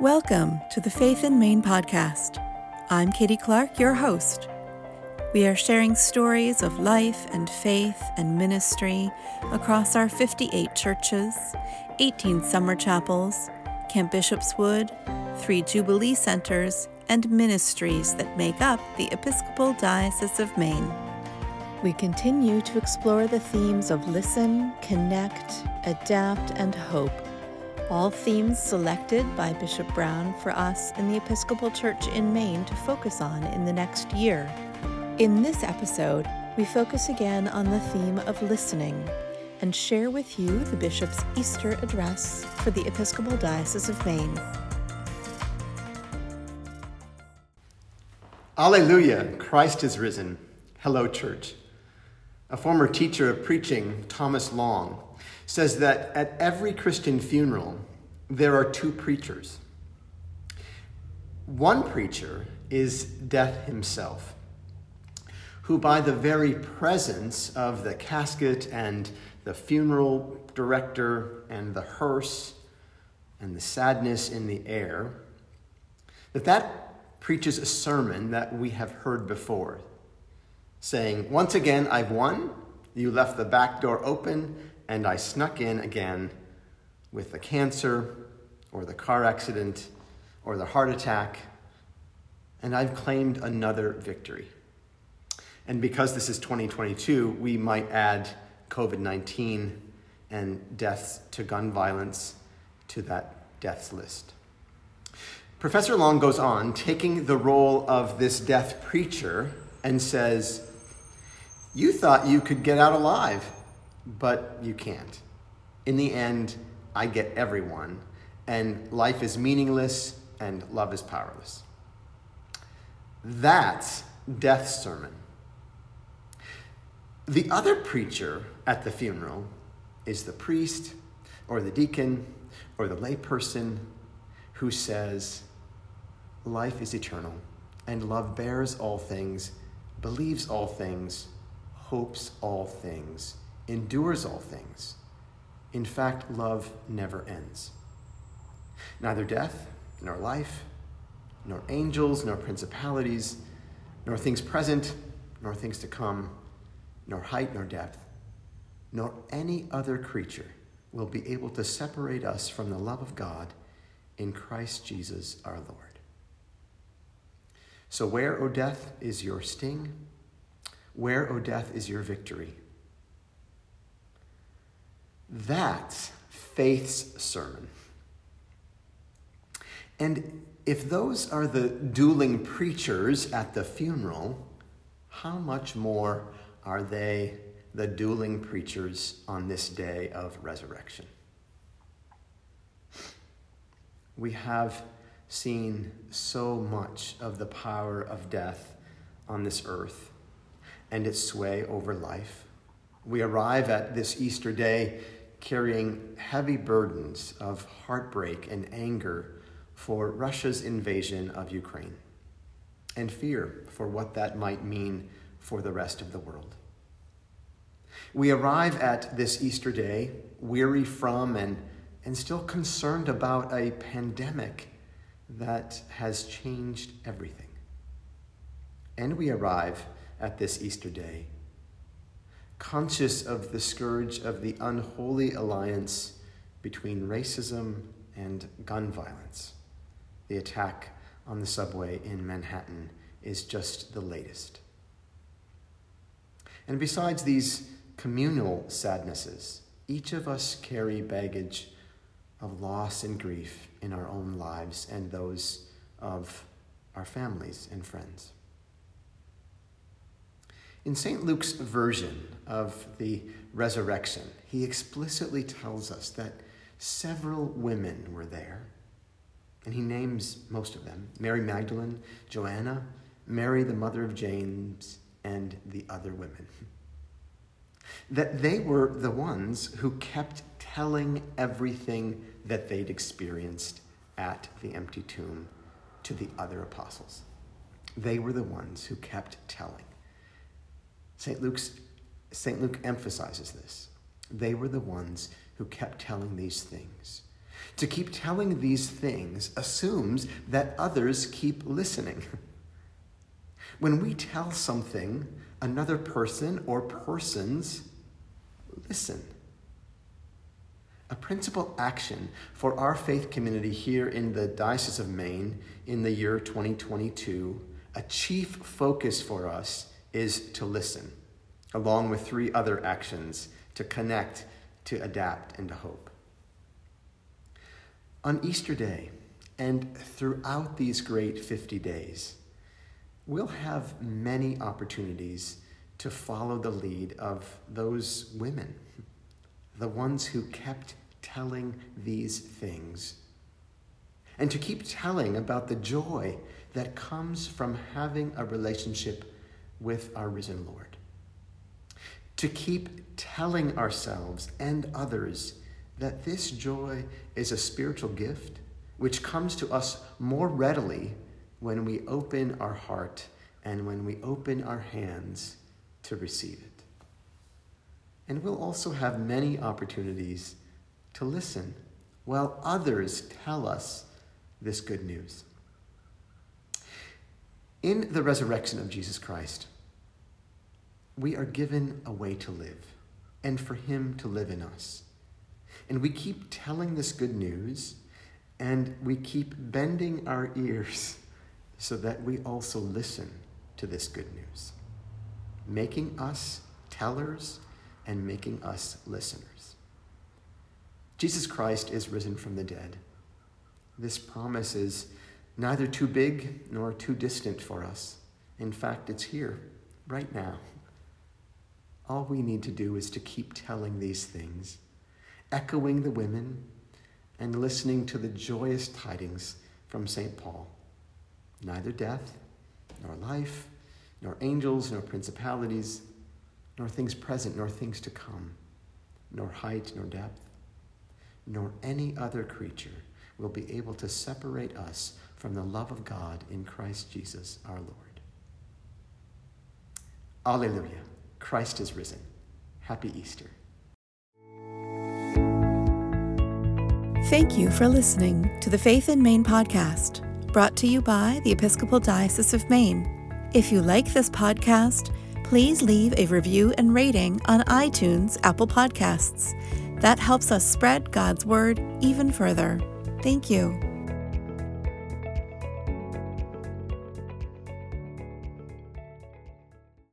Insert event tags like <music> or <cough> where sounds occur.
Welcome to the Faith in Maine podcast. I'm Katie Clark, your host. We are sharing stories of life and faith and ministry across our 58 churches, 18 summer chapels, Camp Bishop's Wood, three Jubilee centers, and ministries that make up the Episcopal Diocese of Maine. We continue to explore the themes of listen, connect, adapt, and hope all themes selected by Bishop Brown for us in the Episcopal Church in Maine to focus on in the next year. In this episode, we focus again on the theme of listening and share with you the Bishop's Easter address for the Episcopal Diocese of Maine. Alleluia, Christ is risen. Hello, church. A former teacher of preaching, Thomas Long, says that at every Christian funeral, there are two preachers. One preacher is death himself, who, by the very presence of the casket and the funeral director and the hearse and the sadness in the air, that that preaches a sermon that we have heard before, saying, Once again, I've won. You left the back door open and I snuck in again with the cancer or the car accident or the heart attack, and I've claimed another victory. And because this is 2022, we might add COVID 19 and deaths to gun violence to that deaths list. Professor Long goes on, taking the role of this death preacher, and says, You thought you could get out alive but you can't. In the end, I get everyone, and life is meaningless and love is powerless. That's death's sermon. The other preacher at the funeral is the priest or the deacon or the layperson who says, Life is eternal, and love bears all things, believes all things, hopes all things endures all things. In fact, love never ends. Neither death, nor life, nor angels, nor principalities, nor things present, nor things to come, nor height, nor depth, nor any other creature will be able to separate us from the love of God in Christ Jesus our Lord. So, where, O death, is your sting? Where, O death, is your victory? That's faith's sermon. And if those are the dueling preachers at the funeral, how much more are they the dueling preachers on this day of resurrection? We have seen so much of the power of death on this earth and its sway over life. We arrive at this Easter day carrying heavy burdens of heartbreak and anger for Russia's invasion of Ukraine and fear for what that might mean for the rest of the world. We arrive at this Easter day weary from and, and still concerned about a pandemic that has changed everything. And we arrive at this Easter day conscious of the scourge of the unholy alliance between racism and gun violence. The attack on the subway in Manhattan is just the latest. And besides these communal sadnesses, each of us carry baggage of loss and grief in our own lives and those of our families and friends. In St. Luke's version of the resurrection, he explicitly tells us that several women were there, and he names most of them Mary Magdalene, Joanna, Mary, the mother of James, and the other women. <laughs> That they were the ones who kept telling everything that they'd experienced at the empty tomb to the other apostles. They were the ones who kept telling. St. Luke's St. Luke emphasizes this. They were the ones who kept telling these things. To keep telling these things assumes that others keep listening. <laughs> When we tell something, another person or persons listen. A principal action for our faith community here in the Diocese of Maine in the year 2022, a chief focus for us is to listen, along with three other actions to connect, to adapt, and to hope. On Easter Day and throughout these great 50 days, we'll have many opportunities to follow the lead of those women, the ones who kept telling these things, and to keep telling about the joy that comes from having a relationship with our risen Lord. To keep telling ourselves and others that this joy is a spiritual gift which comes to us more readily when we open our heart and when we open our hands to receive it. And we'll also have many opportunities to listen while others tell us this good news. In the resurrection of Jesus Christ, we are given a way to live and for Him to live in us. And we keep telling this good news and we keep bending our ears <laughs> so that we also listen to this good news, making us tellers and making us listeners. Jesus Christ is risen from the dead. This promise is neither too big nor too distant for us. In fact, it's here, right now. All we need to do is to keep telling these things, echoing the women, and listening to the joyous tidings from St. Paul. Neither death, nor life, nor angels, nor principalities, nor things present, nor things to come, nor height, nor depth, nor any other creature will be able to separate us from the love of God in Christ Jesus our Lord. Alleluia. Christ is risen. Happy Easter. Thank you for listening to the Faith in Maine podcast, brought to you by the Episcopal Diocese of Maine. If you like this podcast, please leave a review and rating on iTunes, Apple Podcasts. That helps us spread God's word even further. Thank you.